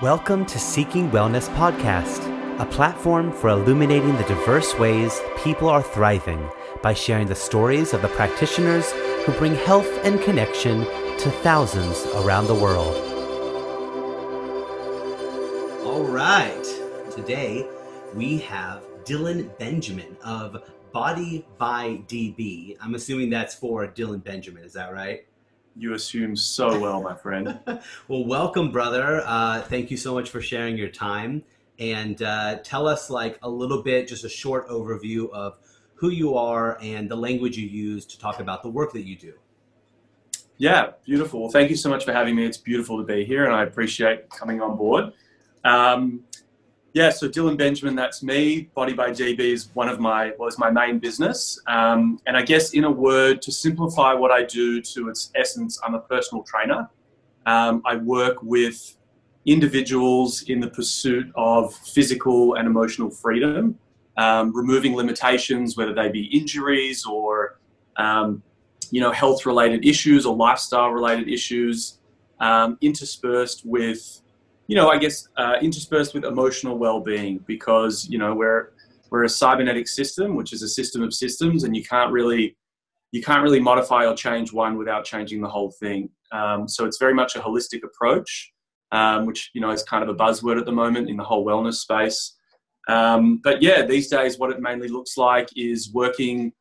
Welcome to Seeking Wellness Podcast, a platform for illuminating the diverse ways people are thriving by sharing the stories of the practitioners who bring health and connection to thousands around the world. All right, today we have Dylan Benjamin of Body by DB. I'm assuming that's for Dylan Benjamin, is that right? You assume so well, my friend. well, welcome, brother. Uh, thank you so much for sharing your time. And uh, tell us, like, a little bit, just a short overview of who you are and the language you use to talk about the work that you do. Yeah, beautiful. Well, thank you so much for having me. It's beautiful to be here, and I appreciate coming on board. Um, yeah, so Dylan Benjamin, that's me. Body by DB is one of my was my main business, um, and I guess in a word, to simplify what I do to its essence, I'm a personal trainer. Um, I work with individuals in the pursuit of physical and emotional freedom, um, removing limitations, whether they be injuries or um, you know health-related issues or lifestyle-related issues, um, interspersed with you know, I guess uh, interspersed with emotional well-being because you know we're we're a cybernetic system, which is a system of systems, and you can't really you can't really modify or change one without changing the whole thing. Um, so it's very much a holistic approach, um, which you know is kind of a buzzword at the moment in the whole wellness space. Um, but yeah, these days, what it mainly looks like is working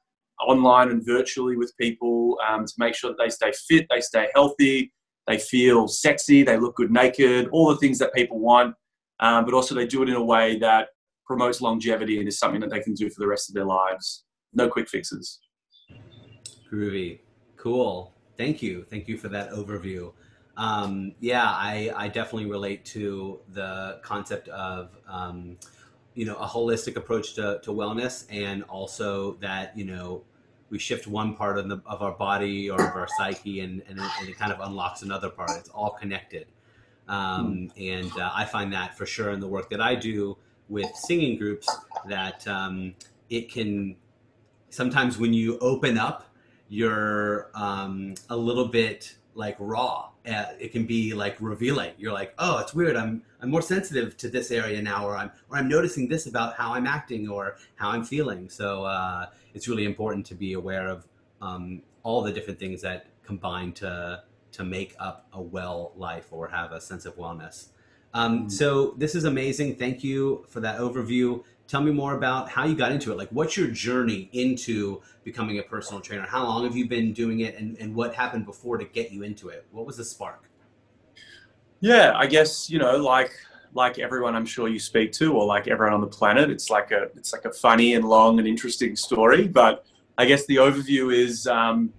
online and virtually with people um, to make sure that they stay fit, they stay healthy, they feel sexy, they look good naked, all the things that people want, um, but also they do it in a way that promotes longevity and is something that they can do for the rest of their lives. No quick fixes. Groovy. Cool. Thank you. Thank you for that overview. Um, yeah, I, I definitely relate to the concept of, um, you know, a holistic approach to, to wellness and also that, you know, we shift one part of, the, of our body or of our psyche and, and, it, and, it, kind of unlocks another part. It's all connected. Um, hmm. and uh, I find that for sure in the work that I do with singing groups that um, it can sometimes when you open up, you're um, a little bit like raw. Uh, it can be like revealing. You're like, oh, it's weird. I'm I'm more sensitive to this area now, or I'm or I'm noticing this about how I'm acting or how I'm feeling. So uh, it's really important to be aware of um, all the different things that combine to to make up a well life or have a sense of wellness. Um, mm. So this is amazing. Thank you for that overview tell me more about how you got into it. Like, what's your journey into becoming a personal trainer? How long have you been doing it, and, and what happened before to get you into it? What was the spark? Yeah, I guess you know, like like everyone I'm sure you speak to, or like everyone on the planet, it's like a it's like a funny and long and interesting story. But I guess the overview is, um,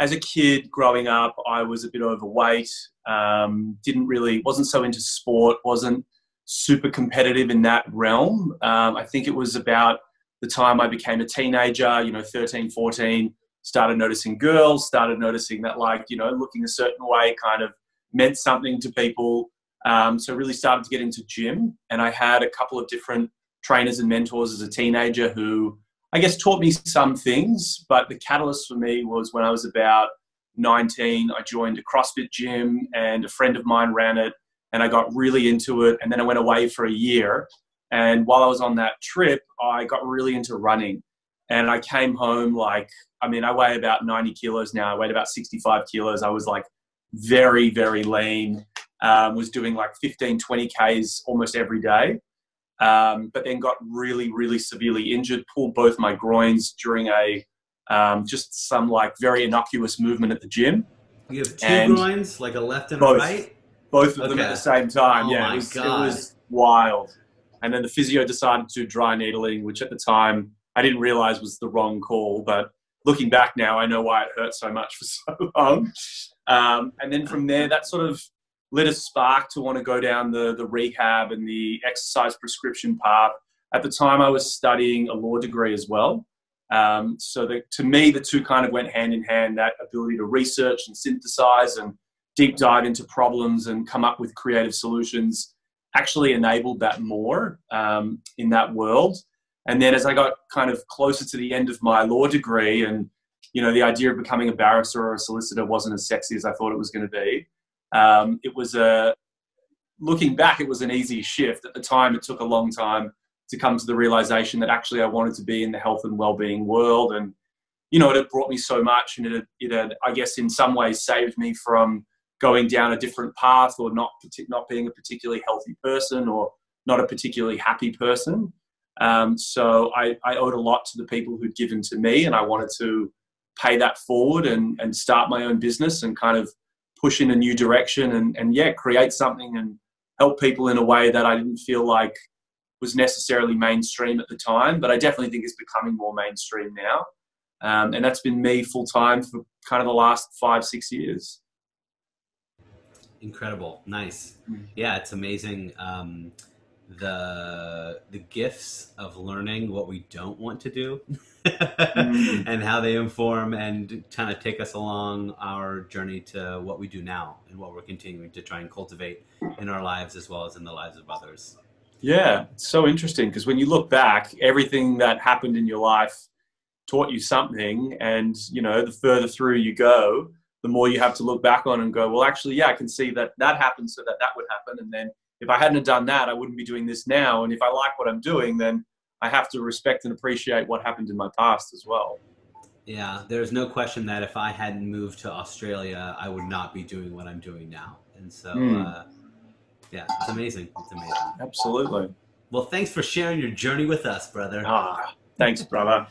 as a kid growing up, I was a bit overweight. Um, didn't really wasn't so into sport. wasn't super competitive in that realm. Um, I think it was about the time I became a teenager, you know, 13, 14, started noticing girls, started noticing that, like, you know, looking a certain way kind of meant something to people. Um, so really started to get into gym. And I had a couple of different trainers and mentors as a teenager who I guess taught me some things. But the catalyst for me was when I was about 19, I joined a CrossFit gym and a friend of mine ran it and I got really into it. And then I went away for a year. And while I was on that trip, I got really into running. And I came home like, I mean, I weigh about 90 kilos now. I weighed about 65 kilos. I was like very, very lean. Um, was doing like 15, 20 Ks almost every day. Um, but then got really, really severely injured, pulled both my groins during a um, just some like very innocuous movement at the gym. You have two and groins, like a left and a right? Both of okay. them at the same time. Oh yeah, it was, it was, wild. And then the physio decided to do dry needling, which at the time I didn't realize was the wrong call. But looking back now, I know why it hurt so much for so long. Um, and then from there, that sort of lit a spark to want to go down the, the rehab and the exercise prescription path. At the time, I was studying a law degree as well. Um, so the, to me, the two kind of went hand in hand that ability to research and synthesize and deep dive into problems and come up with creative solutions actually enabled that more um, in that world. And then as I got kind of closer to the end of my law degree and you know the idea of becoming a barrister or a solicitor wasn't as sexy as I thought it was going to be. Um, it was a looking back, it was an easy shift. At the time, it took a long time to come to the realization that actually I wanted to be in the health and well-being world, and you know, it had brought me so much, and it had, it had I guess, in some ways, saved me from going down a different path or not not being a particularly healthy person or not a particularly happy person. Um, so I, I owed a lot to the people who'd given to me, and I wanted to pay that forward and, and start my own business and kind of push in a new direction and, and yeah, create something and help people in a way that I didn't feel like was necessarily mainstream at the time, but I definitely think it's becoming more mainstream now. Um, and that's been me full time for kind of the last five, six years. Incredible, nice. Mm. Yeah, it's amazing. Um, the the gifts of learning what we don't want to do mm. and how they inform and kind of take us along our journey to what we do now and what we're continuing to try and cultivate in our lives as well as in the lives of others yeah it's so interesting because when you look back everything that happened in your life taught you something and you know the further through you go the more you have to look back on and go well actually yeah i can see that that happened so that that would happen and then if I hadn't done that, I wouldn't be doing this now. And if I like what I'm doing, then I have to respect and appreciate what happened in my past as well. Yeah, there's no question that if I hadn't moved to Australia, I would not be doing what I'm doing now. And so, mm. uh, yeah, it's amazing. It's amazing. Absolutely. Well, thanks for sharing your journey with us, brother. Ah, thanks, brother.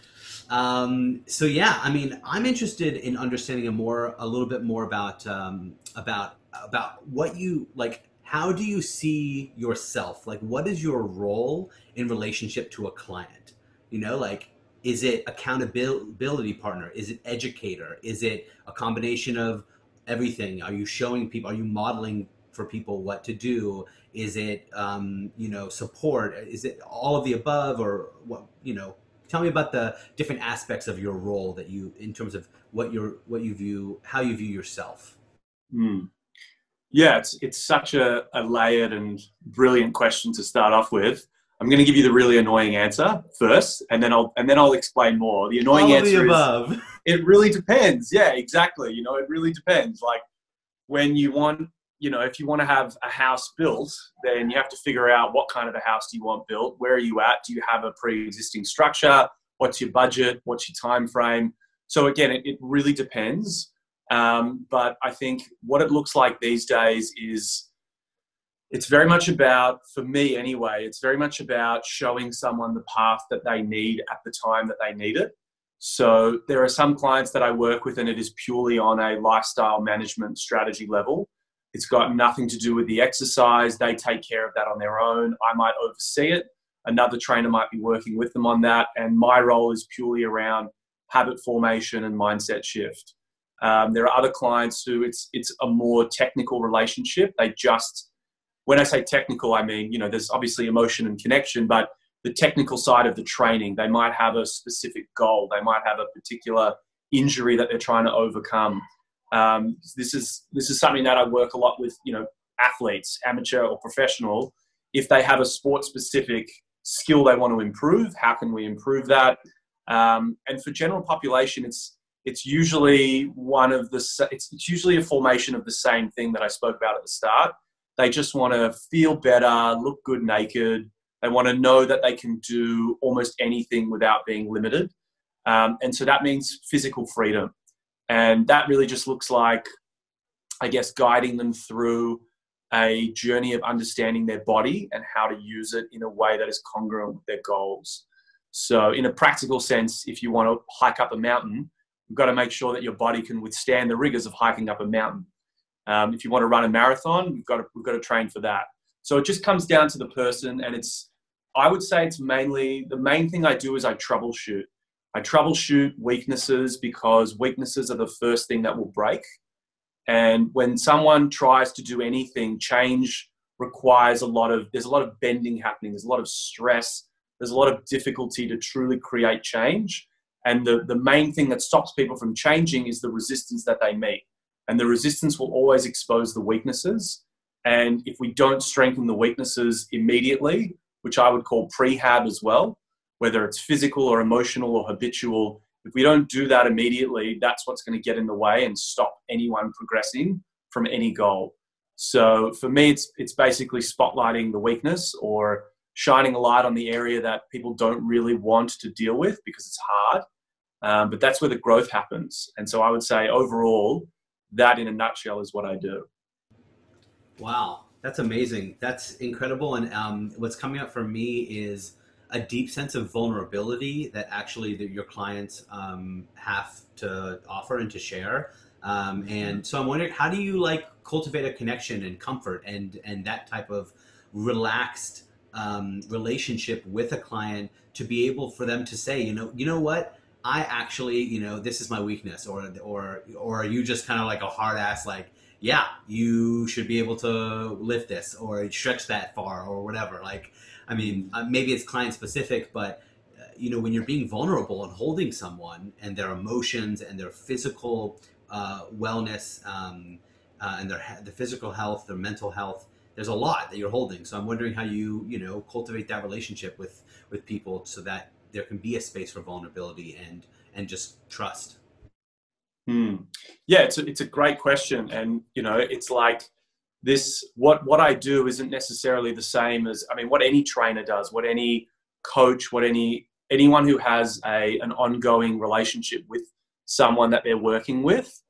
Um, so yeah, I mean, I'm interested in understanding a more, a little bit more about, um, about, about what you like how do you see yourself? Like, what is your role in relationship to a client? You know, like, is it accountability partner? Is it educator? Is it a combination of everything? Are you showing people? Are you modeling for people what to do? Is it, um, you know, support? Is it all of the above, or what? You know, tell me about the different aspects of your role that you, in terms of what you're, what you view, how you view yourself. Hmm. Yeah, it's it's such a, a layered and brilliant question to start off with. I'm going to give you the really annoying answer first, and then I'll and then I'll explain more. The annoying All answer the above. is it really depends. Yeah, exactly. You know, it really depends. Like when you want, you know, if you want to have a house built, then you have to figure out what kind of a house do you want built. Where are you at? Do you have a pre-existing structure? What's your budget? What's your time frame? So again, it, it really depends. Um, but I think what it looks like these days is it's very much about, for me anyway, it's very much about showing someone the path that they need at the time that they need it. So there are some clients that I work with, and it is purely on a lifestyle management strategy level. It's got nothing to do with the exercise. They take care of that on their own. I might oversee it. Another trainer might be working with them on that. And my role is purely around habit formation and mindset shift. Um, there are other clients who it's it's a more technical relationship. They just when I say technical, I mean you know there's obviously emotion and connection, but the technical side of the training, they might have a specific goal. They might have a particular injury that they're trying to overcome. Um, this is this is something that I work a lot with. You know, athletes, amateur or professional. If they have a sport specific skill they want to improve, how can we improve that? Um, and for general population, it's it's usually one of the it's, it's usually a formation of the same thing that I spoke about at the start. They just want to feel better, look good naked. They want to know that they can do almost anything without being limited. Um, and so that means physical freedom. And that really just looks like, I guess, guiding them through a journey of understanding their body and how to use it in a way that is congruent with their goals. So, in a practical sense, if you want to hike up a mountain, You've got to make sure that your body can withstand the rigors of hiking up a mountain. Um, if you want to run a marathon, we've got to, we've got to train for that. So it just comes down to the person, and it's I would say it's mainly the main thing I do is I troubleshoot. I troubleshoot weaknesses because weaknesses are the first thing that will break. And when someone tries to do anything, change requires a lot of there's a lot of bending happening, there's a lot of stress, there's a lot of difficulty to truly create change. And the, the main thing that stops people from changing is the resistance that they meet. And the resistance will always expose the weaknesses. And if we don't strengthen the weaknesses immediately, which I would call prehab as well, whether it's physical or emotional or habitual, if we don't do that immediately, that's what's going to get in the way and stop anyone progressing from any goal. So for me, it's it's basically spotlighting the weakness or shining a light on the area that people don't really want to deal with because it's hard. Um, but that's where the growth happens. And so I would say overall, that in a nutshell is what I do. Wow, that's amazing. That's incredible. And um, what's coming up for me is a deep sense of vulnerability that actually that your clients um, have to offer and to share. Um, and so I'm wondering, how do you like cultivate a connection and comfort and and that type of relaxed um, relationship with a client to be able for them to say, you know, you know what, I actually, you know, this is my weakness, or or or are you just kind of like a hard ass, like, yeah, you should be able to lift this or stretch that far or whatever. Like, I mean, uh, maybe it's client specific, but uh, you know, when you're being vulnerable and holding someone and their emotions and their physical uh, wellness um, uh, and their the physical health, their mental health, there's a lot that you're holding. So I'm wondering how you, you know, cultivate that relationship with with people so that there can be a space for vulnerability and and just trust. Hmm. Yeah, it's a, it's a great question, and you know, it's like this. What what I do isn't necessarily the same as I mean, what any trainer does, what any coach, what any anyone who has a an ongoing relationship with someone that they're working with.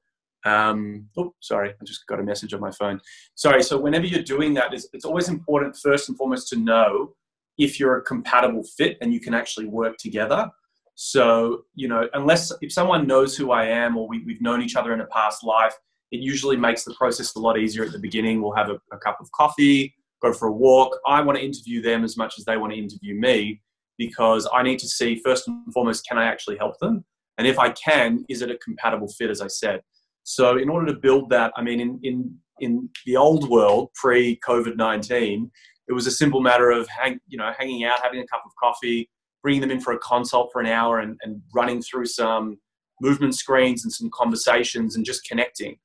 Um, oh, sorry, I just got a message on my phone. Sorry. So whenever you're doing that, it's, it's always important first and foremost to know if you're a compatible fit and you can actually work together. So, you know, unless if someone knows who I am or we, have known each other in a past life, it usually makes the process a lot easier at the beginning. We'll have a, a cup of coffee, go for a walk. I want to interview them as much as they want to interview me because I need to see first and foremost, can I actually help them? And if I can, is it a compatible fit, as I said? So, in order to build that, I mean, in, in, in the old world, pre COVID 19, it was a simple matter of hang, you know hanging out, having a cup of coffee, bringing them in for a consult for an hour, and, and running through some movement screens and some conversations and just connecting.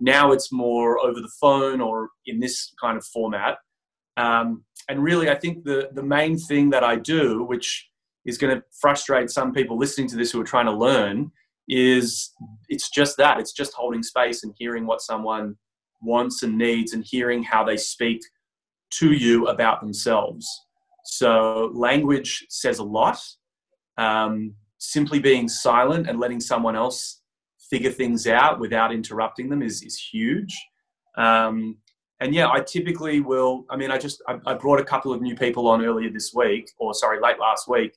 Now it's more over the phone or in this kind of format. Um, and really, I think the the main thing that I do, which is going to frustrate some people listening to this who are trying to learn, is it's just that it's just holding space and hearing what someone wants and needs and hearing how they speak to you about themselves. So, language says a lot. Um, simply being silent and letting someone else figure things out without interrupting them is, is huge. Um, and yeah, I typically will. I mean, I just I, I, brought a couple of new people on earlier this week, or sorry, late last week,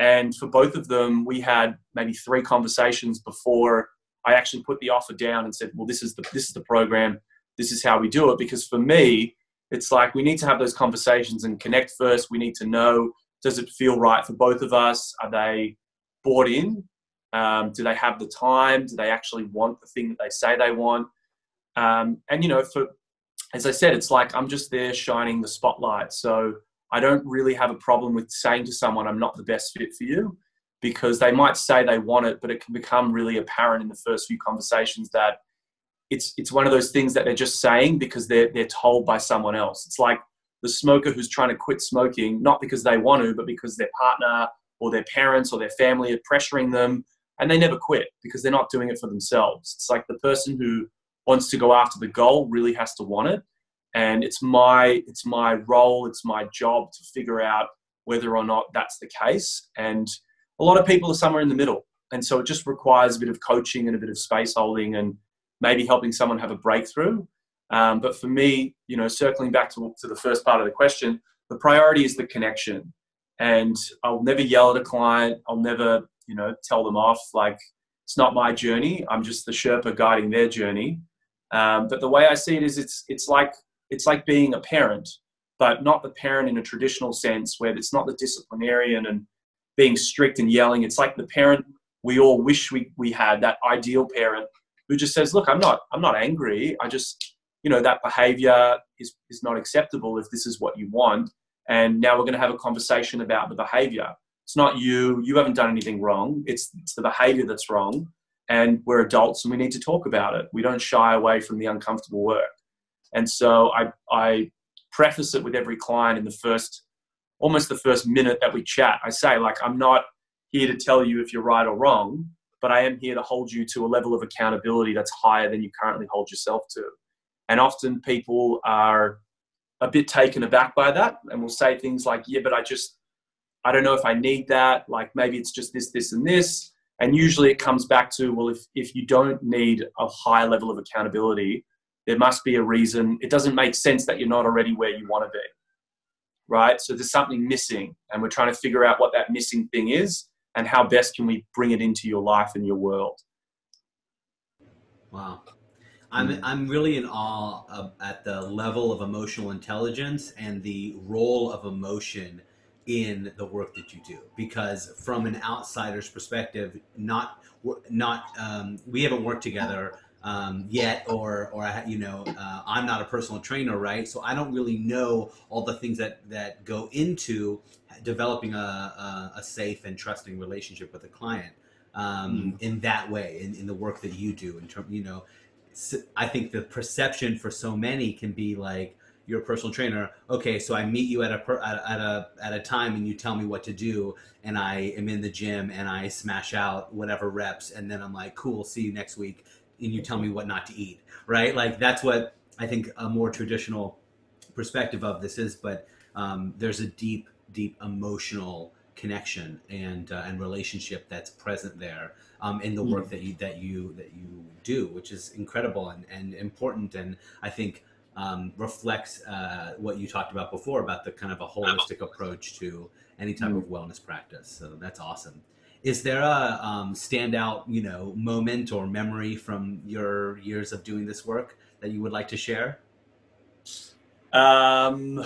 and for both of them, we had maybe three conversations before I actually put the offer down and said, "Well, this is the this is the program, this is how we do it." Because for me, it's like we need to have those conversations and connect first. We need to know does it feel right for both of us? Are they bought in? Um, do they have the time? Do they actually want the thing that they say they want? Um, and you know, for as I said, it's like I'm just there shining the spotlight. So I don't really have a problem with saying to someone, I'm not the best fit for you, because they might say they want it, but it can become really apparent in the first few conversations that it's it's one of those things that they're just saying because they're they're told by someone else. It's like the smoker who's trying to quit smoking, not because they want to, but because their partner or their parents or their family are pressuring them, and they never quit because they're not doing it for themselves. It's like the person who wants to go after the goal really has to want it, and it's my it's my role, it's my job to figure out whether or not that's the case. And a lot of people are somewhere in the middle, and so it just requires a bit of coaching and a bit of space holding and maybe helping someone have a breakthrough. Um, but for me, you know, circling back to, to the first part of the question, the priority is the connection. And I'll never yell at a client. I'll never, you know, tell them off. Like it's not my journey. I'm just the Sherpa guiding their journey. Um, but the way I see it is, it's it's like it's like being a parent, but not the parent in a traditional sense, where it's not the disciplinarian and being strict and yelling. It's like the parent we all wish we, we had that ideal parent who just says, look, I'm not, I'm not angry. I just, you know, that behavior is, is not acceptable if this is what you want. And now we're going to have a conversation about the behavior. It's not you, you haven't done anything wrong. It's, it's the behavior that's wrong. And we're adults and we need to talk about it. We don't shy away from the uncomfortable work. And so I, I preface it with every client in the first, almost the first minute that we chat. I say, like, I'm not here to tell you if you're right or wrong but I am here to hold you to a level of accountability that's higher than you currently hold yourself to. And often people are a bit taken aback by that and will say things like, yeah, but I just, I don't know if I need that. Like maybe it's just this, this, and this. And usually it comes back to, well, if, if you don't need a high level of accountability, there must be a reason. It doesn't make sense that you're not already where you want to be. Right. So there's something missing. And we're trying to figure out what that missing thing is and how best can we bring it into your life and your world. Wow. I'm, mm. I'm really in awe of, at the level of emotional intelligence and the role of emotion in the work that you do because from an outsider's perspective not not um, we haven't worked together um, yet or or you know uh, i'm not a personal trainer right so i don't really know all the things that that go into developing a, a, a safe and trusting relationship with a client um, mm. in that way in, in the work that you do in terms you know I think the perception for so many can be like you're a personal trainer. Okay, so I meet you at a per, at, at, a at a time and you tell me what to do, and I am in the gym and I smash out whatever reps, and then I'm like, cool, see you next week, and you tell me what not to eat, right? Like that's what I think a more traditional perspective of this is, but um, there's a deep, deep emotional connection and uh, and relationship that's present there um, in the work mm. that you that you that you do, which is incredible and, and important, and I think um, reflects uh, what you talked about before about the kind of a holistic approach to any type mm. of wellness practice. So that's awesome. Is there a um, standout, you know, moment or memory from your years of doing this work that you would like to share? Um,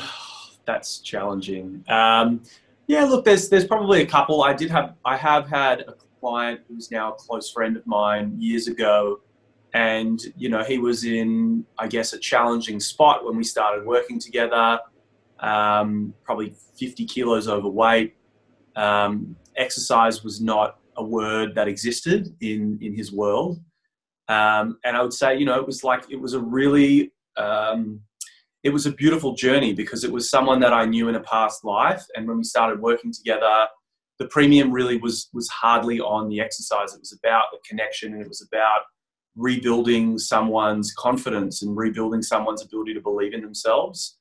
that's challenging. Um, yeah, look, there's there's probably a couple. I did have I have had a client who's now a close friend of mine years ago. And, you know, he was in, I guess, a challenging spot when we started working together, um, probably 50 kilos overweight. Um, exercise was not a word that existed in, in his world. Um, and I would say, you know, it was like, it was a really, um, it was a beautiful journey because it was someone that I knew in a past life. And when we started working together, the premium really was was hardly on the exercise. It was about the connection, and it was about rebuilding someone's confidence and rebuilding someone's ability to believe in themselves.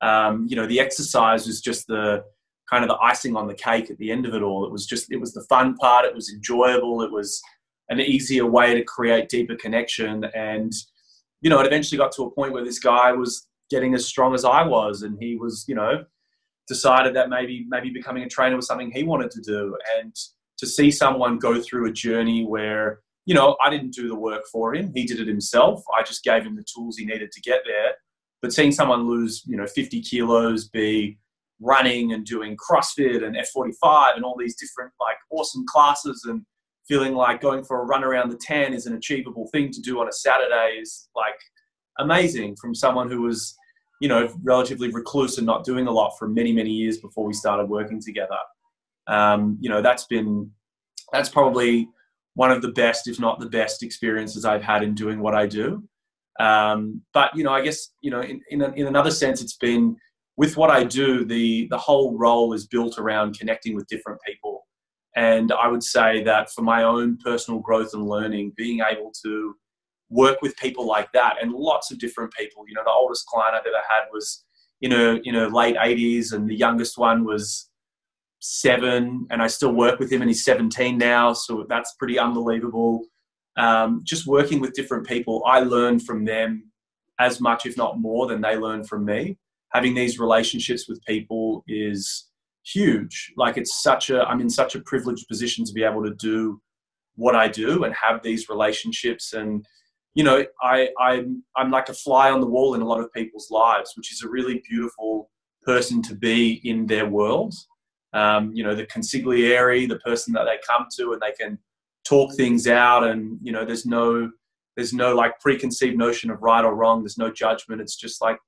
Um, you know, the exercise was just the kind of the icing on the cake at the end of it all. It was just it was the fun part. It was enjoyable. It was an easier way to create deeper connection. And you know, it eventually got to a point where this guy was getting as strong as I was, and he was, you know, decided that maybe maybe becoming a trainer was something he wanted to do and to see someone go through a journey where you know I didn't do the work for him. He did it himself. I just gave him the tools he needed to get there. But seeing someone lose you know 50 kilos be running and doing CrossFit and F45 and all these different like awesome classes and feeling like going for a run around the Tan is an achievable thing to do on a Saturday is like amazing from someone who was you know, relatively recluse and not doing a lot for many, many years before we started working together. Um, you know, that's been, that's probably one of the best, if not the best experiences I've had in doing what I do. Um, but, you know, I guess, you know, in, in, a, in another sense, it's been with what I do, the, the whole role is built around connecting with different people. And I would say that for my own personal growth and learning, being able to work with people like that and lots of different people. You know, the oldest client I've ever had was in her in her late 80s, and the youngest one was seven, and I still work with him, and he's 17 now, so that's pretty unbelievable. Um, just working with different people, I learn from them as much, if not more, than they learn from me. Having these relationships with people is huge. Like it's such a, I'm in such a privileged position to be able to do what I do and have these relationships and you know, I, I'm, I'm like a fly on the wall in a lot of people's lives, which is a really beautiful person to be in their world. Um, you know, the consigliere, the person that they come to and they can talk things out and, you know, there's no, there's no like preconceived notion of right or wrong. There's no judgment. It's just like,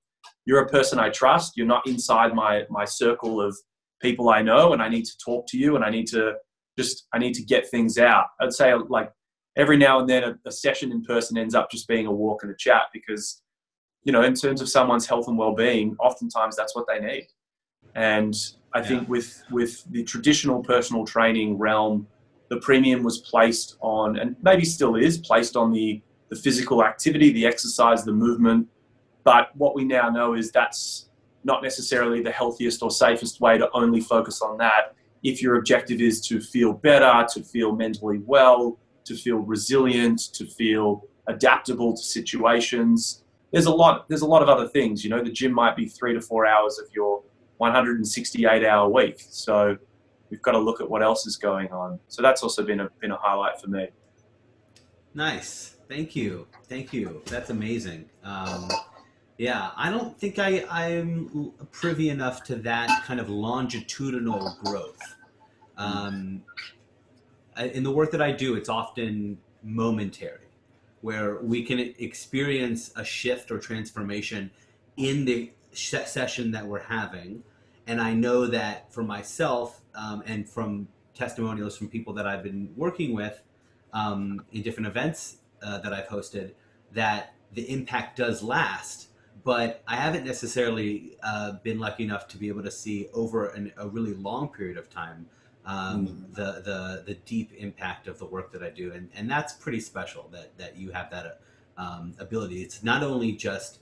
you're a person I trust. You're not inside my, my circle of people I know and I need to talk to you and I need to just, I need to get things out. I'd say like every now and then a, a, session in person ends up just being a walk and a chat because you know in terms of someone's health and well-being oftentimes that's what they need and i yeah. think with with the traditional personal training realm the premium was placed on and maybe still is placed on the the physical activity the exercise the movement But what we now know is that's not necessarily the healthiest or safest way to only focus on that. If your objective is to feel better, to feel mentally well, to feel resilient, to feel adaptable to situations, there's a lot. There's a lot of other things. You know, the gym might be three to four hours of your 168 hour week. So we've got to look at what else is going on. So that's also been a been a highlight for me. Nice. Thank you. Thank you. That's amazing. Um, yeah, I don't think I, I'm privy enough to that kind of longitudinal growth. Um, in the work that I do, it's often momentary, where we can experience a shift or transformation in the session that we're having. And I know that for myself um, and from testimonials from people that I've been working with um, in different events uh, that I've hosted, that the impact does last but I haven't necessarily uh, been lucky enough to be able to see over an, a really long period of time um, mm. the, the the deep impact of the work that I do, and and that's pretty special that that you have that um, ability. It's not only just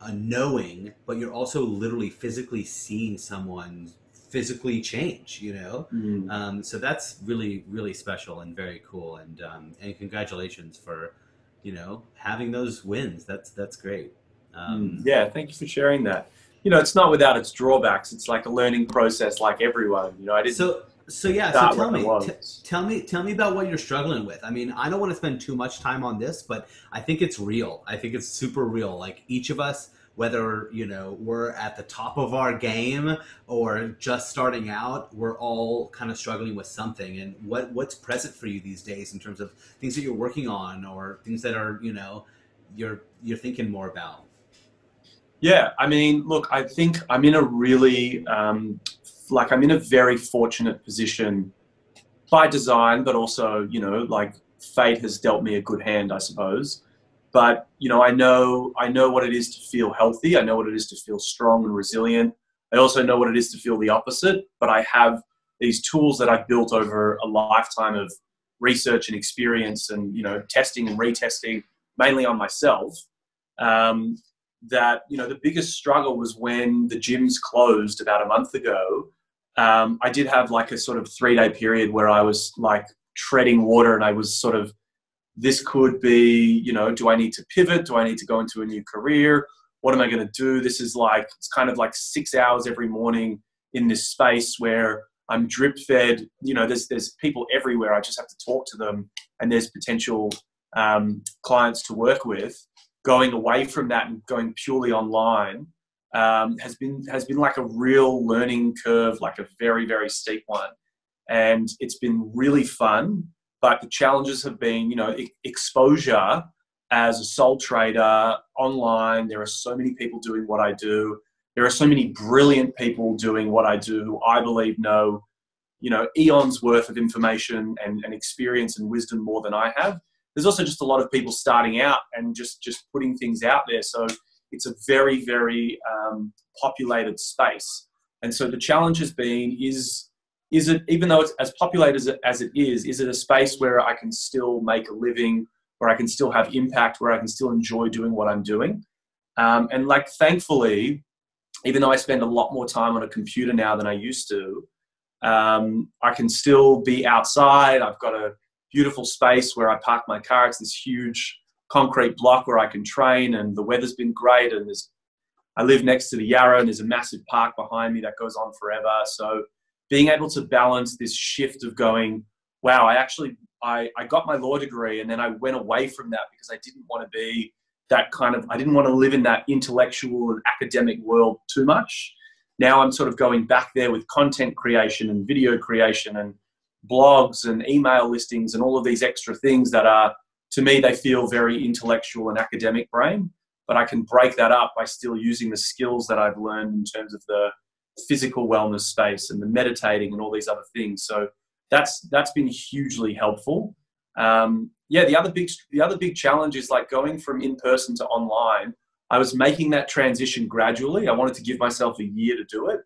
a knowing, but you're also literally physically seeing someone physically change. You know, mm. um, so that's really really special and very cool. And um, and congratulations for you know having those wins. That's that's great. Um, yeah, thank you for sharing that. You know, it's not without its drawbacks. It's like a learning process, like everyone. You know, I didn't. So, so yeah. So tell me, t- tell me, tell me about what you're struggling with. I mean, I don't want to spend too much time on this, but I think it's real. I think it's super real. Like each of us, whether you know we're at the top of our game or just starting out, we're all kind of struggling with something. And what what's present for you these days in terms of things that you're working on or things that are you know you're you're thinking more about. Yeah, I mean, look, I think I'm in a really, um, like, I'm in a very fortunate position by design, but also, you know, like, fate has dealt me a good hand, I suppose. But you know, I know, I know what it is to feel healthy. I know what it is to feel strong and resilient. I also know what it is to feel the opposite. But I have these tools that I've built over a lifetime of research and experience, and you know, testing and retesting, mainly on myself. Um, that you know the biggest struggle was when the gyms closed about a month ago. Um, I did have like a sort of three day period where I was like treading water, and I was sort of this could be you know do I need to pivot? Do I need to go into a new career? What am I going to do? This is like it's kind of like six hours every morning in this space where I'm drip fed. You know, there's there's people everywhere. I just have to talk to them, and there's potential um, clients to work with going away from that and going purely online um, has been has been like a real learning curve, like a very very steep one, and it's been really fun. But the challenges have been, you know, exposure as a sole trader online. There are so many people doing what I do. There are so many brilliant people doing what I do. Who I believe know, you know, eons worth of information and, and experience and wisdom more than I have there's also just a lot of people starting out and just just putting things out there. So it's a very very um, populated space. And so the challenge has been is is it even though it's as populated as it, as it is, is it a space where I can still make a living, where I can still have impact, where I can still enjoy doing what I'm doing? Um, and like thankfully, even though I spend a lot more time on a computer now than I used to, um, I can still be outside. I've got a beautiful space where I park my car. It's this huge concrete block where I can train, and the weather's been great. And there's, I live next to the Yarra, and there's a massive park behind me that goes on forever. So being able to balance this shift of going, wow, I actually I, I got my law degree, and then I went away from that because I didn't want to be that kind of I didn't want to live in that intellectual and academic world too much. Now I'm sort of going back there with content creation and video creation and blogs and email listings and all of these extra things that are, to me, they feel very intellectual and academic brain. But I can break that up by still using the skills that I've learned in terms of the physical wellness space and the meditating and all these other things. So that's that's been hugely helpful. Um, yeah, the other big the other big challenge is like going from in person to online. I was making that transition gradually. I wanted to give myself a year to do it,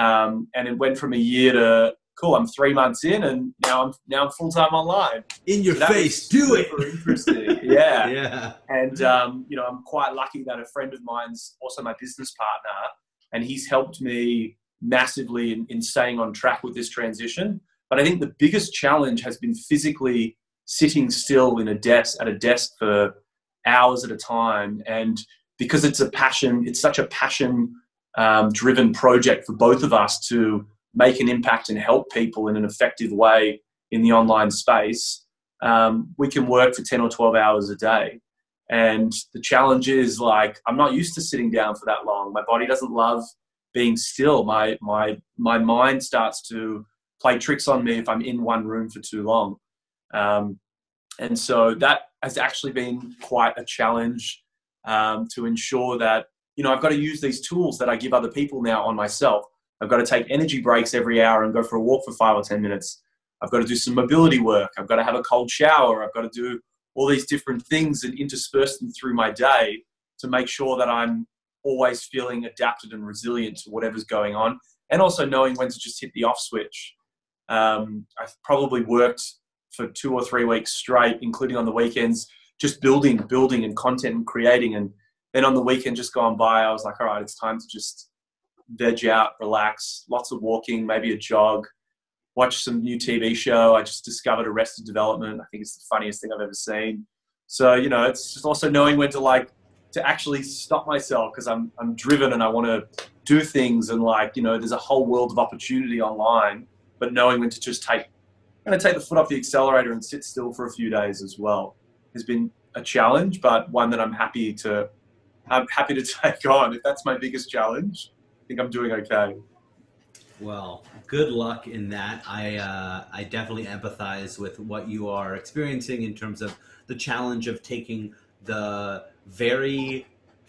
um, and it went from a year to cool. I'm three months in, and now I'm now I'm full time online. In your so face, do it. Interesting. yeah. yeah. And um, you know, I'm quite lucky that a friend of mine's also my business partner, and he's helped me massively in, in staying on track with this transition. But I think the biggest challenge has been physically sitting still in a desk at a desk for hours at a time, and because it's a passion, it's such a passion um, driven project for both of us to make an impact and help people in an effective way in the online space, um, we can work for 10 or 12 hours a day. And the challenge is like, I'm not used to sitting down for that long. My body doesn't love being still. My, my, my mind starts to play tricks on me if I'm in one room for too long. Um, and so that has actually been quite a challenge um, to ensure that, you know, I've got to use these tools that I give other people now on myself. I've got to take energy breaks every hour and go for a walk for five or 10 minutes. I've got to do some mobility work. I've got to have a cold shower. I've got to do all these different things and intersperse them through my day to make sure that I'm always feeling adapted and resilient to whatever's going on. And also knowing when to just hit the off switch. Um, I've probably worked for two or three weeks straight, including on the weekends, just building, building and content and creating. And then on the weekend just gone by, I was like, all right, it's time to just veg out, relax, lots of walking, maybe a jog, watch some new TV show. I just discovered Arrested Development. I think it's the funniest thing I've ever seen. So, you know, it's just also knowing when to like, to actually stop myself because I'm, I'm driven and I want to do things and like, you know, there's a whole world of opportunity online, but knowing when to just take, going to take the foot off the accelerator and sit still for a few days as well has been a challenge, but one that I'm happy to, I'm happy to take on. If that's my biggest challenge, think I'm doing okay. Well, good luck in that. I uh, I definitely empathize with what you are experiencing in terms of the challenge of taking the very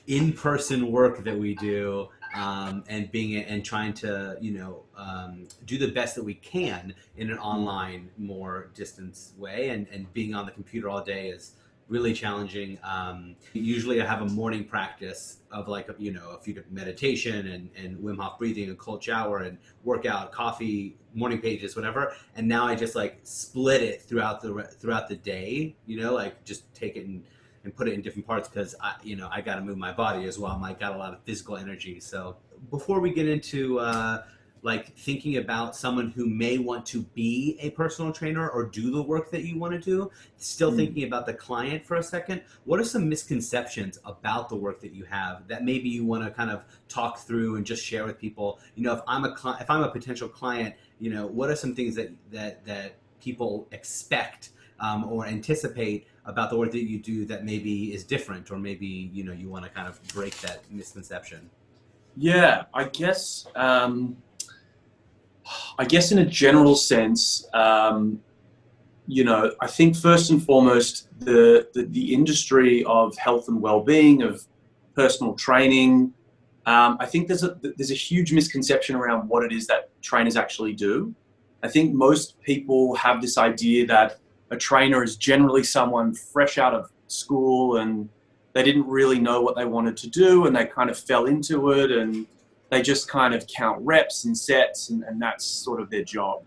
in-person work that we do um, and being and trying to you know um, do the best that we can in an online more distance way and and being on the computer all day is really challenging. Um, usually, I have a morning practice of like you know a few different meditation and and Wim Hof breathing, and cold shower, and workout, coffee, morning pages, whatever. And now I just like split it throughout the throughout the day. You know, like just take it and and put it in different parts because I you know I got to move my body as well. I got a lot of physical energy. So before we get into uh, like thinking about someone who may want to be a personal trainer or do the work that you want to do still mm. thinking about the client for a second what are some misconceptions about the work that you have that maybe you want to kind of talk through and just share with people you know if i'm a cli- if i'm a potential client you know what are some things that that that people expect um, or anticipate about the work that you do that maybe is different or maybe you know you want to kind of break that misconception yeah i guess um I guess in a general sense, um, you know, I think first and foremost, the, the, the industry of health and well-being, of personal training, um, I think there's a there's a huge misconception around what it is that trainers actually do. I think most people have this idea that a trainer is generally someone fresh out of school and they didn't really know what they wanted to do and they kind of fell into it and they just kind of count reps and sets, and, and that's sort of their job.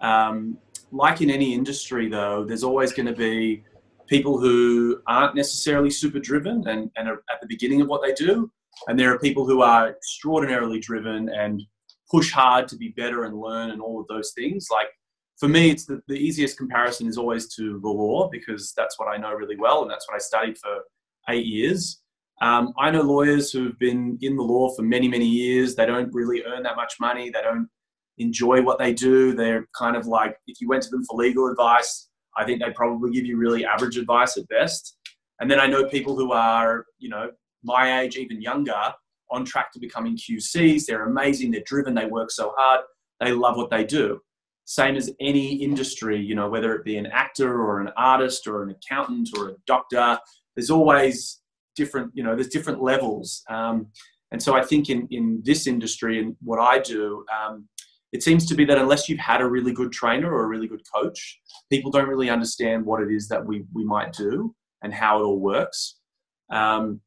Um, like in any industry, though, there's always going to be people who aren't necessarily super driven and, and are at the beginning of what they do. And there are people who are extraordinarily driven and push hard to be better and learn and all of those things. Like for me, it's the, the easiest comparison is always to the law because that's what I know really well and that's what I studied for eight years. Um, I know lawyers who've been in the law for many, many years. They don't really earn that much money. They don't enjoy what they do. They're kind of like, if you went to them for legal advice, I think they probably give you really average advice at best. And then I know people who are, you know, my age, even younger, on track to becoming QCs. They're amazing. They're driven. They work so hard. They love what they do. Same as any industry, you know, whether it be an actor or an artist or an accountant or a doctor, there's always different, you know, there's different levels. Um, and so I think in, in this industry and what I do, um, it seems to be that unless you've had a really good trainer or a really good coach, people don't really understand what it is that we, we might do and how it all works. Um,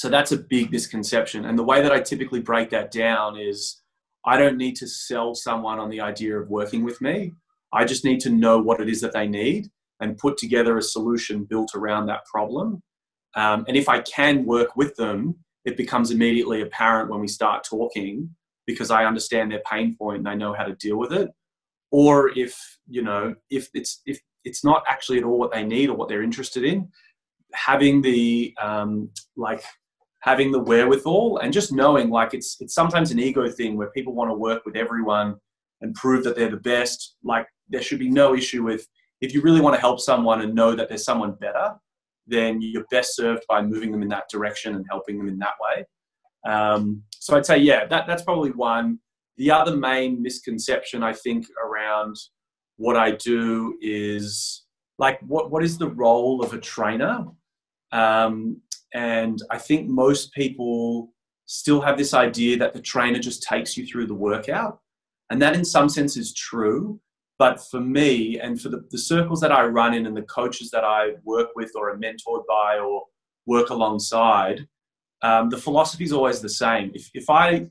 so that's a big misconception. And the way that I typically break that down is I don't need to sell someone on the idea of working with me. I just need to know what it is that they need and put together a solution built around that problem. Um, and if I can work with them, it becomes immediately apparent when we start talking because I understand their pain point and I know how to deal with it. Or if you know if it's if it's not actually at all what they need or what they're interested in, having the um, like having the wherewithal and just knowing like it's it's sometimes an ego thing where people want to work with everyone and prove that they're the best. Like there should be no issue with if you really want to help someone and know that there's someone better, then you're best served by moving them in that direction and helping them in that way. Um, so I'd say, yeah, that, that's probably one. The other main misconception I think around what I do is like, what, what is the role of a trainer? Um, and I think most people still have this idea that the trainer just takes you through the workout. And that, in some sense, is true. But for me, and for the, the circles that I run in and the coaches that I work with or are mentored by or work alongside, um, the philosophy is always the same. If, if I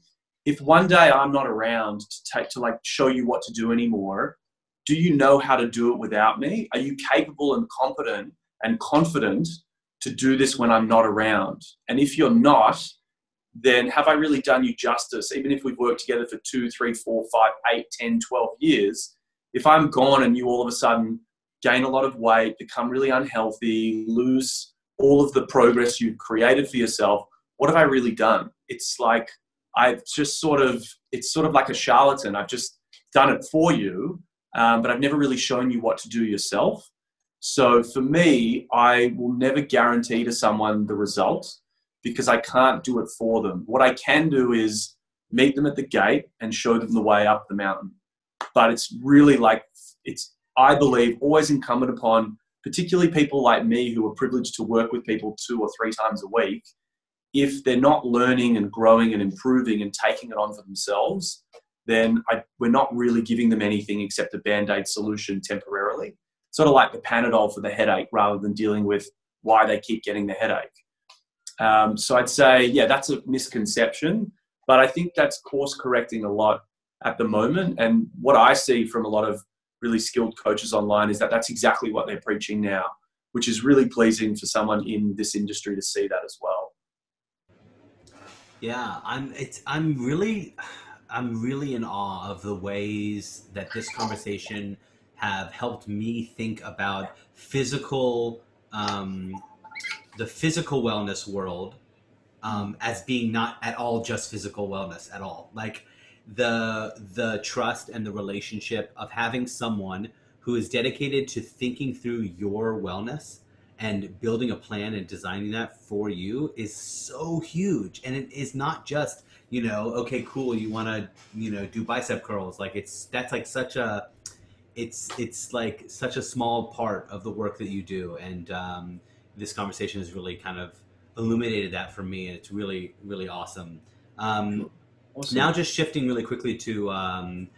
if one day I'm not around to take to like show you what to do anymore, do you know how to do it without me? Are you capable and competent and confident to do this when I'm not around? And if you're not, then have I really done you justice? Even if we've worked together for two, three, four, five, eight, ten, twelve years, if I'm gone and you all of a sudden gain a lot of weight, become really unhealthy, lose all of the progress you've created for yourself, what have I really done? It's like I've just sort of, it's sort of like a charlatan. I've just done it for you, um, but I've never really shown you what to do yourself. So for me, I will never guarantee to someone the result because I can't do it for them. What I can do is meet them at the gate and show them the way up the mountain. But it's really like, it's, I believe, always incumbent upon, particularly people like me who are privileged to work with people two or three times a week, if they're not learning and growing and improving and taking it on for themselves, then I, we're not really giving them anything except a band aid solution temporarily. Sort of like the Panadol for the headache rather than dealing with why they keep getting the headache. Um, so I'd say, yeah, that's a misconception, but I think that's course correcting a lot at the moment. And what I see from a lot of really skilled coaches online is that that's exactly what they're preaching now, which is really pleasing for someone in this industry to see that as well. Yeah, I'm. It's. I'm really. I'm really in awe of the ways that this conversation have helped me think about physical, um, the physical wellness world um, as being not at all just physical wellness at all. Like the the trust and the relationship of having someone who is dedicated to thinking through your wellness and building a plan and designing that for you is so huge. And it is not just you know okay cool you want to you know do bicep curls. Like it's that's like such a it's it's like such a small part of the work that you do. And um, this conversation has really kind of illuminated that for me and it's really really awesome, um, awesome. now just shifting really quickly to um,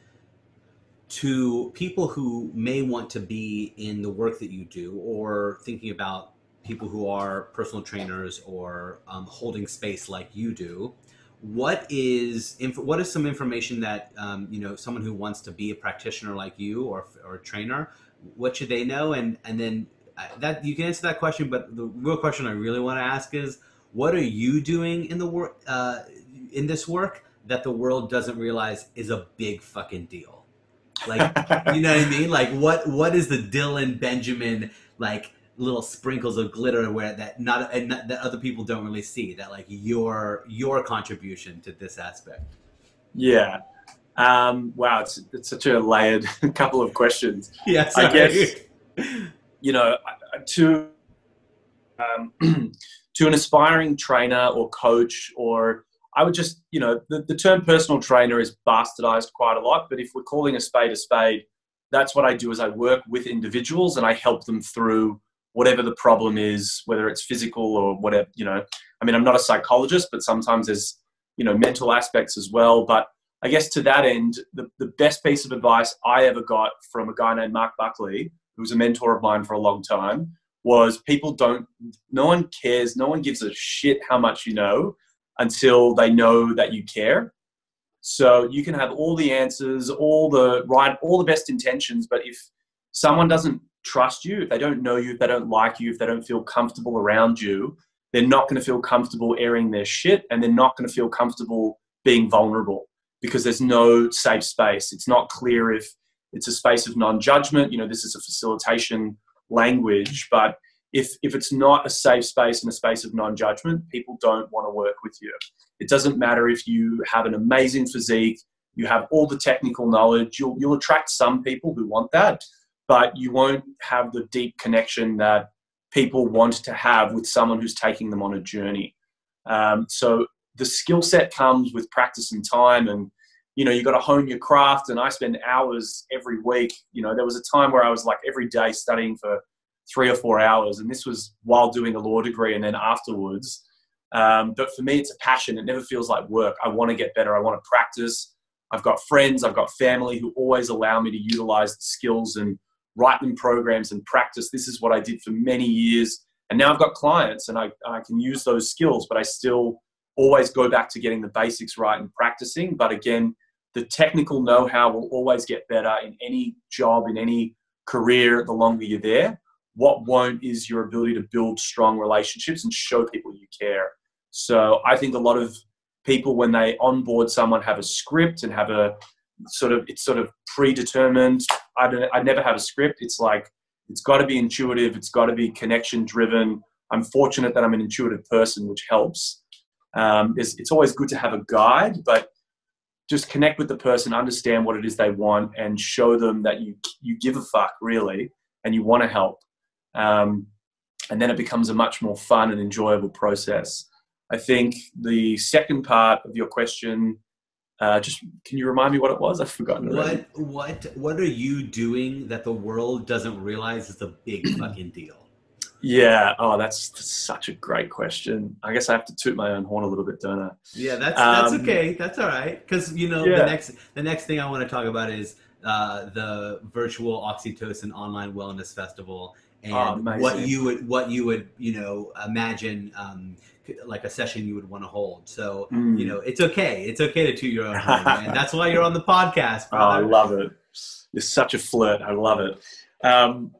to people who may want to be in the work that you do or thinking about people who are personal trainers or um, holding space like you do what is inf- what is some information that um, you know someone who wants to be a practitioner like you or, or a trainer what should they know and and then uh, that you can answer that question but the real question i really want to ask is what are you doing in the work uh, in this work that the world doesn't realize is a big fucking deal like, you know what I mean? Like, what what is the Dylan Benjamin like little sprinkles of glitter where that not, and not that other people don't really see that like your your contribution to this aspect? Yeah. Um, wow, it's, it's such a layered couple of questions. Yeah, I guess you know to um, to an aspiring trainer or coach or I would just, you know, the, the term personal trainer is bastardized quite a lot, but if we're calling a spade a spade, that's what I do is I work with individuals and I help them through whatever the problem is, whether it's physical or whatever, you know. I mean, I'm not a psychologist, but sometimes there's, you know, mental aspects as well. But I guess to that end, the, the best piece of advice I ever got from a guy named Mark Buckley, who was a mentor of mine for a long time, was people don't, no one cares, no one gives a shit how much you know until they know that you care. So you can have all the answers, all the right, all the best intentions, but if someone doesn't trust you, if they don't know you, if they don't like you, if they don't feel comfortable around you, they're not going to feel comfortable airing their shit and they're not going to feel comfortable being vulnerable because there's no safe space. It's not clear if it's a space of non-judgment. You know, this is a facilitation language, but if if it's not a safe space and a space of non-judgment, people don't want to work with you. It doesn't matter if you have an amazing physique, you have all the technical knowledge. You'll you'll attract some people who want that, but you won't have the deep connection that people want to have with someone who's taking them on a journey. Um, so the skill set comes with practice and time and you know you got to hone your craft and i spend hours every week you know there was a time where i was like every day studying for three or four hours and this was while doing a law degree and then afterwards. Um, but for me it's a passion. It never feels like work. I want to get better. I want to practice. I've got friends i've got family who always allow me to utilize the skills and write them programs and practice. This is what i did for many years and now i've got clients and i, I can use those skills but i still always go back to getting the basics right and practicing. But again, the technical know how will always get better in any job, in any career, the longer you're there. What won't is your ability to build strong relationships and show people you care. So I think a lot of people, when they onboard someone, have a script and have a sort of, it's sort of predetermined. I, don't, I never have a script. It's like, it's got to be intuitive, it's got to be connection driven. I'm fortunate that I'm an intuitive person, which helps. Um, it's always good to have a guide, but just connect with the person, understand what it is they want, and show them that you you give a fuck really, and you want to help. Um, and then it becomes a much more fun and enjoyable process. I think the second part of your question, uh, just can you remind me what it was? I've forgotten. Already. What what what are you doing that the world doesn't realize is a big fucking deal? Yeah. Oh, that's, such a great question. I guess I have to toot my own horn a little bit, don't I? Yeah, that's that's um, okay. That's all right. Because you know yeah. the next the next thing I want to talk about is uh, the virtual oxytocin online wellness festival and oh, what you would what you would you know imagine um, like a session you would want to hold. So mm. you know it's okay. It's okay to toot your own horn, and that's why you're on the podcast. Oh, I love it. You're such a flirt. I love it. Um,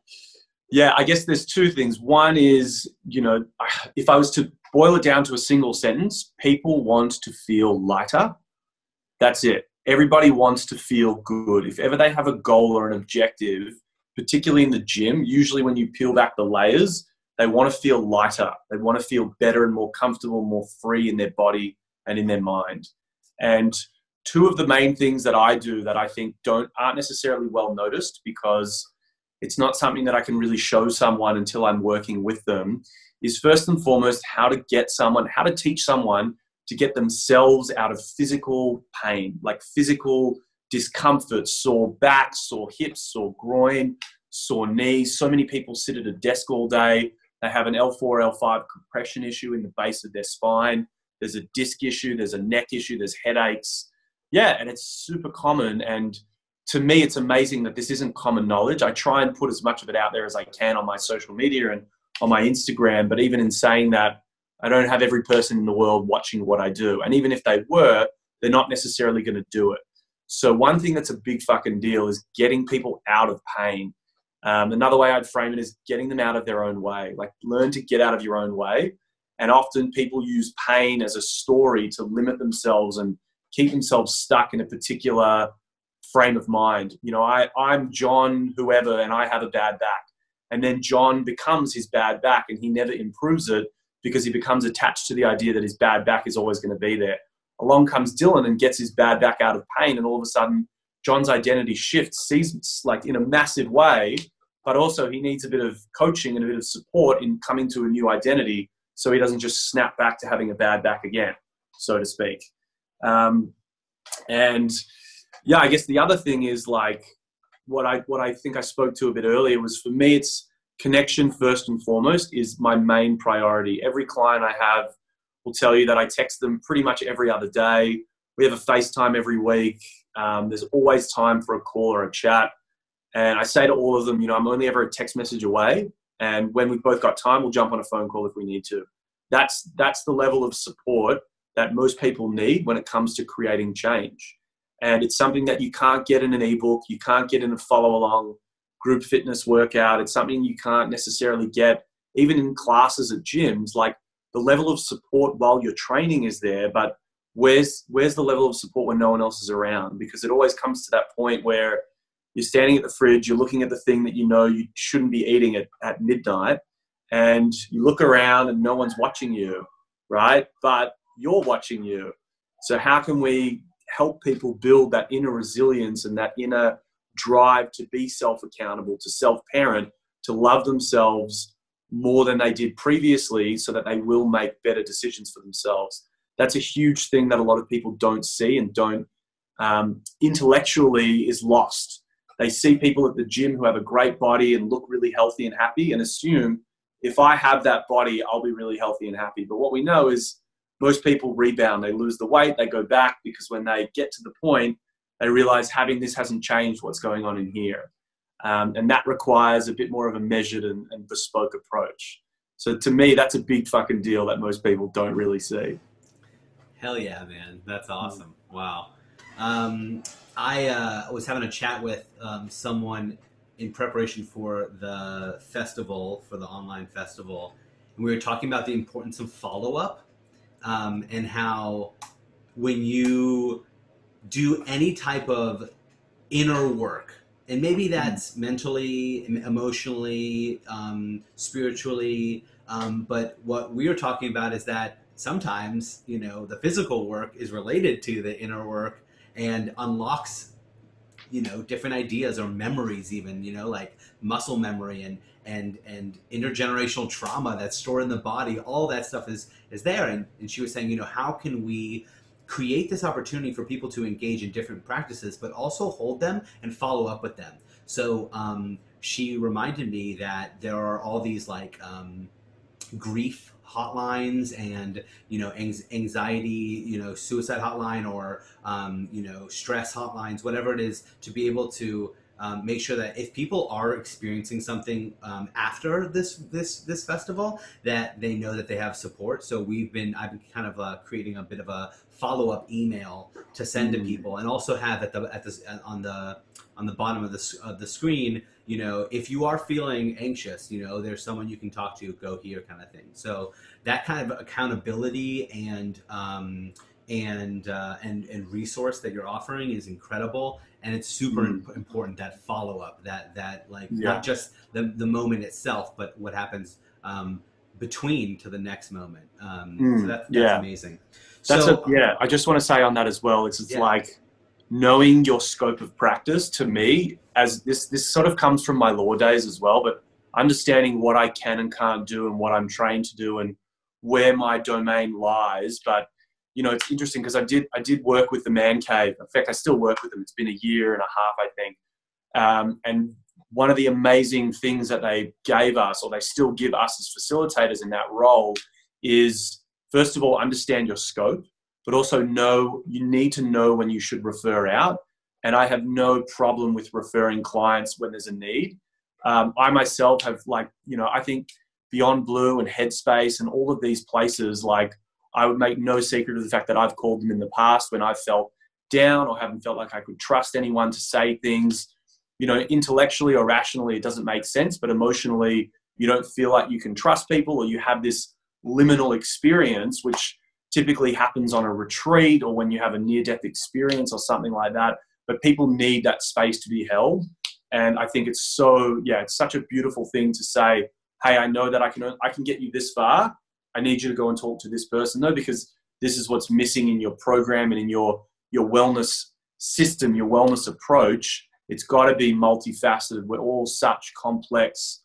yeah, I guess there's two things. One is, you know, if I was to boil it down to a single sentence, people want to feel lighter. That's it. Everybody wants to feel good. If ever they have a goal or an objective, particularly in the gym, usually when you peel back the layers, they want to feel lighter. They want to feel better and more comfortable, more free in their body and in their mind. And two of the main things that I do that I think don't aren't necessarily well noticed because it's not something that I can really show someone until I'm working with them, is first and foremost how to get someone, how to teach someone to get themselves out of physical pain, like physical discomfort, sore back, sore hips, sore groin, sore knees. So many people sit at a desk all day. They have an L4, L5 compression issue in the base of their spine. There's a disc issue, there's a neck issue, there's headaches. Yeah, and it's super common. And to me, it's amazing that this isn't common knowledge. I try and put as much of it out there as I can on my social media and on my Instagram. But even in saying that, I don't have every person in the world watching what I do. And even if they were, they're not necessarily going to do it. So, one thing that's a big fucking deal is getting people out of pain. Um, another way I'd frame it is getting them out of their own way. Like, learn to get out of your own way. And often people use pain as a story to limit themselves and keep themselves stuck in a particular frame of mind. You know, I, I'm John, whoever, and I have a bad back. And then John becomes his bad back and he never improves it because he becomes attached to the idea that his bad back is always going to be there. Along comes Dylan and gets his bad back out of pain, and all of a sudden, John's identity shifts, seasons like in a massive way, but also he needs a bit of coaching and a bit of support in coming to a new identity so he doesn't just snap back to having a bad back again, so to speak. Um, and yeah, I guess the other thing is like what I what I think I spoke to a bit earlier was for me it's connection first and foremost is my main priority. Every client I have will tell you that I text them pretty much every other day. We have a FaceTime every week. Um, there's always time for a call or a chat. And I say to all of them, you know, I'm only ever a text message away. And when we've both got time, we'll jump on a phone call if we need to. That's that's the level of support that most people need when it comes to creating change. And it's something that you can't get in an ebook, you can't get in a follow along group fitness workout. It's something you can't necessarily get even in classes at gyms. Like the level of support while you're training is there, but where's where's the level of support when no one else is around? Because it always comes to that point where you're standing at the fridge, you're looking at the thing that you know you shouldn't be eating at, at midnight, and you look around and no one's watching you, right? But you're watching you. So how can we help people build that inner resilience and that inner drive to be self accountable, to self parent, to love themselves more than they did previously so that they will make better decisions for themselves. That's a huge thing that a lot of people don't see and don't um, intellectually is lost. They see people at the gym who have a great body and look really healthy and happy and assume if I have that body, I'll be really healthy and happy. But what we know is most people rebound, they lose the weight, they go back because when they get to the point, they realize having this hasn't changed what's going on in here. Um, and that requires a bit more of a measured and, and bespoke approach. So to me, that's a big fucking deal that most people don't really see. Hell yeah, man. That's awesome. Wow. Um, I uh, was having a chat with um, someone in preparation for the festival, for the online festival, and we were talking about the importance of follow up um, and how when you do any type of inner work, and maybe that's mm-hmm. mentally, emotionally, um, spiritually, um, but what we are talking about is that sometimes, you know, the physical work is related to the inner work and unlocks you know different ideas or memories even you know like muscle memory and and and intergenerational trauma that's stored in the body all that stuff is is there and, and she was saying you know how can we create this opportunity for people to engage in different practices but also hold them and follow up with them. So um, she reminded me that there are all these like um, grief hotlines and you know anxiety you know suicide hotline or um, you know stress hotlines whatever it is to be able to um, make sure that if people are experiencing something um, after this this this festival that they know that they have support. So we've been i've been kind of uh, creating a bit of a follow-up email to send mm-hmm. to people and also have at the at this on the on the bottom of the, of the screen you know if you are feeling anxious you know there's someone you can talk to go here kind of thing. So that kind of accountability and um, and uh, and and resource that you're offering is incredible and it's super mm. important that follow up that that like yeah. not just the, the moment itself but what happens um, between to the next moment um, mm. so that, that's yeah. amazing that's so, a, yeah i just want to say on that as well it's, it's yeah. like knowing your scope of practice to me as this this sort of comes from my law days as well but understanding what i can and can't do and what i'm trained to do and where my domain lies but you know it's interesting because i did i did work with the man cave in fact i still work with them it's been a year and a half i think um, and one of the amazing things that they gave us or they still give us as facilitators in that role is first of all understand your scope but also know you need to know when you should refer out. And I have no problem with referring clients when there's a need. Um, I myself have like, you know, I think Beyond Blue and Headspace and all of these places, like I would make no secret of the fact that I've called them in the past when I felt down or haven't felt like I could trust anyone to say things. You know, intellectually or rationally, it doesn't make sense, but emotionally, you don't feel like you can trust people or you have this liminal experience, which typically happens on a retreat or when you have a near death experience or something like that. But people need that space to be held. And I think it's so, yeah, it's such a beautiful thing to say, hey, I know that I can, I can get you this far. I need you to go and talk to this person though, because this is what's missing in your program and in your, your wellness system, your wellness approach. It's got to be multifaceted. We're all such complex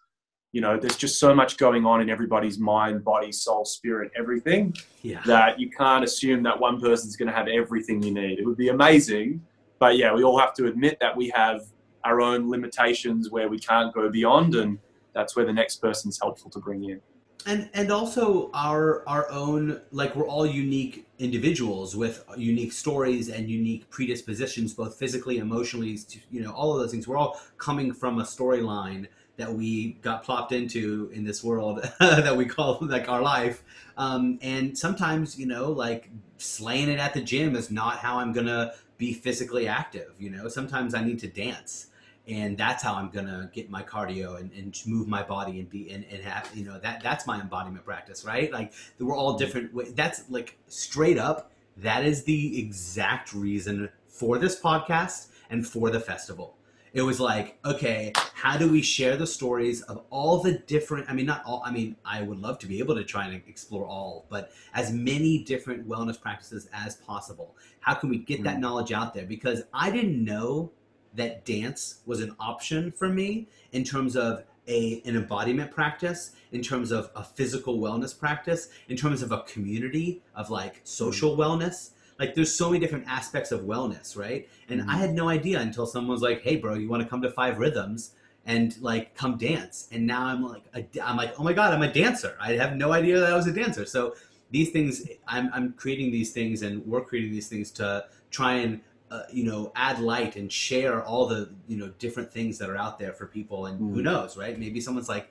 you know there's just so much going on in everybody's mind body soul spirit everything yeah. that you can't assume that one person's going to have everything you need it would be amazing but yeah we all have to admit that we have our own limitations where we can't go beyond and that's where the next person's helpful to bring in and and also our our own like we're all unique individuals with unique stories and unique predispositions both physically emotionally you know all of those things we're all coming from a storyline that we got plopped into in this world that we call like our life. Um, and sometimes, you know, like slaying it at the gym is not how I'm gonna be physically active. You know, sometimes I need to dance and that's how I'm gonna get my cardio and, and move my body and be and, and have you know that that's my embodiment practice, right? Like we're all different. That's like straight up. That is the exact reason for this podcast and for the festival. It was like, okay, how do we share the stories of all the different? I mean, not all. I mean, I would love to be able to try and explore all, but as many different wellness practices as possible. How can we get that mm. knowledge out there? Because I didn't know that dance was an option for me in terms of a, an embodiment practice, in terms of a physical wellness practice, in terms of a community of like social wellness. Like there's so many different aspects of wellness, right? And mm-hmm. I had no idea until someone was like, "Hey, bro, you want to come to Five Rhythms and like come dance?" And now I'm like, I'm like, "Oh my god, I'm a dancer! I have no idea that I was a dancer." So these things, I'm I'm creating these things, and we're creating these things to try and uh, you know add light and share all the you know different things that are out there for people. And mm. who knows right? Maybe someone's like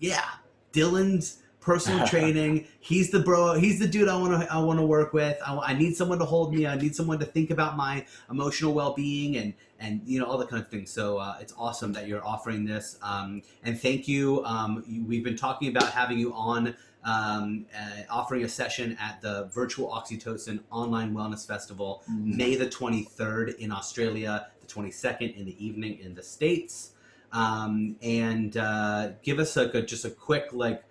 yeah dylan's personal training. He's the bro he's the dude i want to i want to work with. I, I, need someone to hold me. I need someone to think about my emotional well-being and and you know all the kind of things. So uh, it's awesome that you're offering this. Um, and thank you. Um, we've been talking about having you on um, uh, offering a session at the Virtual Oxytocin Online Wellness Festival, mm-hmm. May the 23rd in Australia, the 22nd in the evening in the States. Um, and uh, give us a, a, just a quick like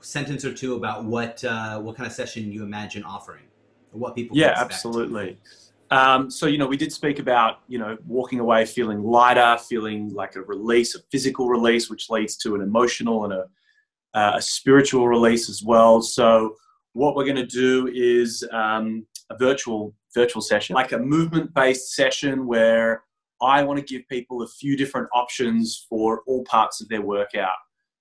sentence or two about what uh, what kind of session you imagine offering, what people. Yeah, absolutely. Um, so you know, we did speak about you know walking away feeling lighter, feeling like a release, a physical release, which leads to an emotional and a uh, a spiritual release as well. So what we're going to do is um, a virtual virtual session, like a movement based session where I want to give people a few different options for all parts of their workout.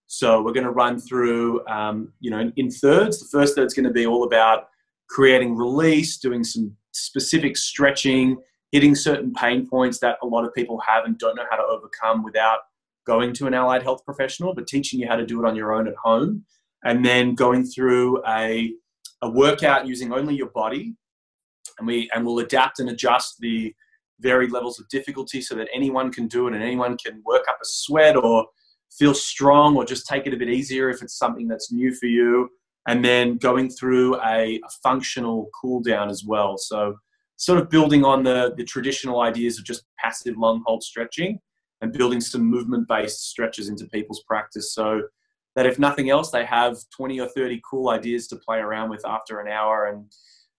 So we're going to run through, um, you know, in, thirds. The first third is going to be all about creating release, doing some specific stretching, hitting certain pain points that a lot of people have and don't know how to overcome without going to an allied health professional, but teaching you how to do it on your own at home, and then going through a, a workout using only your body, and we and we'll adapt and adjust the varied levels of difficulty so that anyone can do it and anyone can work up a sweat or feel strong or just take it a bit easier if it's something that's new for you. And then going through a, a, functional cool down as well. So sort of building on the, the traditional ideas of just passive long hold stretching and building some movement based stretches into people's practice so that if nothing else, they have 20 or 30 cool ideas to play around with after an hour. And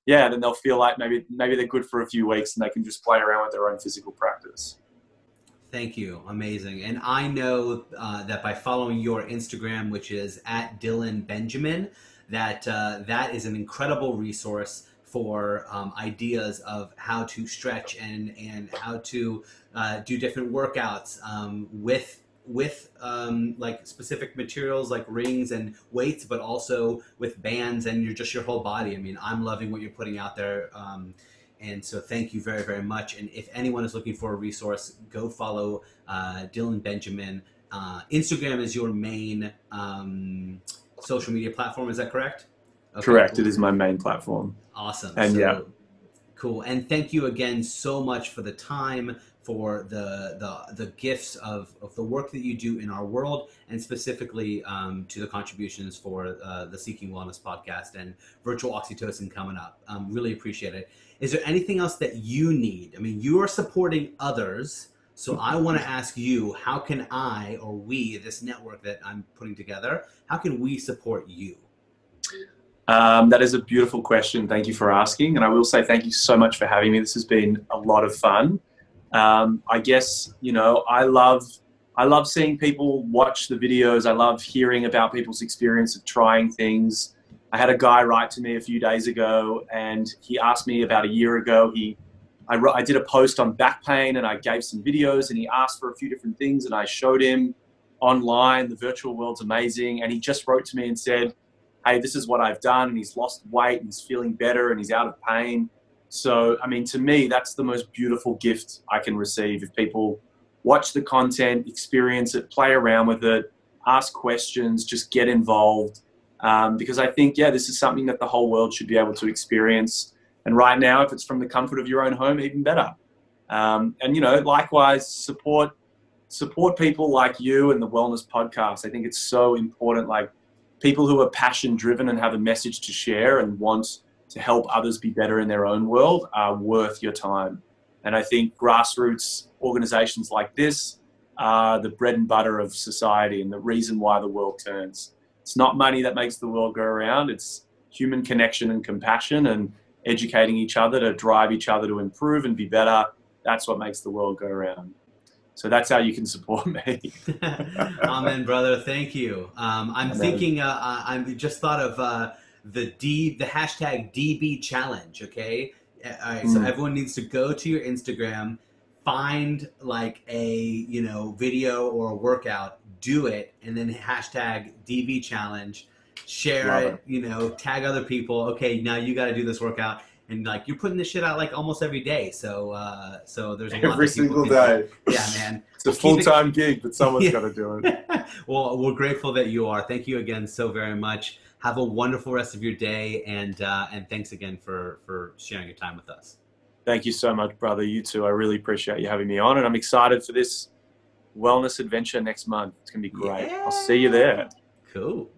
yeah, then they'll feel like maybe, maybe they're good for a few weeks and they can just play around with their own physical practice. Thank you. Amazing. And I know uh, that by following your Instagram, which is at Dylan Benjamin, that uh, that is an incredible resource for um, ideas of how to stretch and and how to uh, do different workouts um, with with um, like specific materials like rings and weights, but also with bands and your just your whole body. I mean, I'm loving what you're putting out there. Um, and so thank you very, very much. And if anyone is looking for a resource, go follow uh, Dylan Benjamin. Uh, Instagram is your main um, social media platform. Is that correct? Okay, correct. Cool. It is my main platform. Awesome. And so, yeah. Cool. And thank you again so much for the time, for the the, the gifts of, of the work that you do in our world, and specifically um, to the contributions for uh, the Seeking Wellness podcast and virtual oxytocin coming up. Um, really appreciate it. Is there anything else that you need? I mean, you are supporting others. So I want to ask you, how can I or we, this network that I'm putting together, how can we support you? Um, that is a beautiful question. Thank you for asking. And I will say thank you so much for having me. This has been a lot of fun. Um, I guess, you know, I love, I love seeing people watch the videos. I love hearing about people's experience of trying things. I had a guy write to me a few days ago and he asked me about a year ago. He, I, I did a post on back pain and I gave some videos and he asked for a few different things and I showed him online. The virtual world's amazing. And he just wrote to me and said, hey, this is what I've done, and he's lost weight and he's feeling better and he's out of pain. So, I mean, to me, that's the most beautiful gift I can receive if people watch the content, experience it, play around with it, ask questions, just get involved. Um, because I think, yeah, this is something that the whole world should be able to experience. And right now, if it's from the comfort of your own home, even better. Um, and you know, likewise, support support people like you and the Wellness Podcast. I think it's so important. Like people who are passion driven and have a message to share and want to help others be better in their own world are worth your time. And I think grassroots organizations like this are the bread and butter of society and the reason why the world turns. It's not money that makes the world go around, it's human connection and compassion and educating each other to drive each other to improve and be better. That's what makes the world go around. So that's how you can support me. Amen, brother. Thank you. Um, I'm Amen. thinking. Uh, I'm just thought of uh, the D, the hashtag DB challenge. Okay, all right. Mm. So everyone needs to go to your Instagram, find like a you know video or a workout, do it, and then hashtag DB challenge. Share it, it, you know, tag other people. Okay, now you got to do this workout and like you're putting this shit out like almost every day. So uh, so there's a every single day. Do. Yeah, man. it's a full time gig, but someone's yeah. got to do it. well, we're grateful that you are. Thank you again so very much. Have a wonderful rest of your day, and uh, and thanks again for for sharing your time with us. Thank you so much, brother. You too. I really appreciate you having me on, and I'm excited for this wellness adventure next month. It's gonna be great. Yeah. I'll see you there. Cool.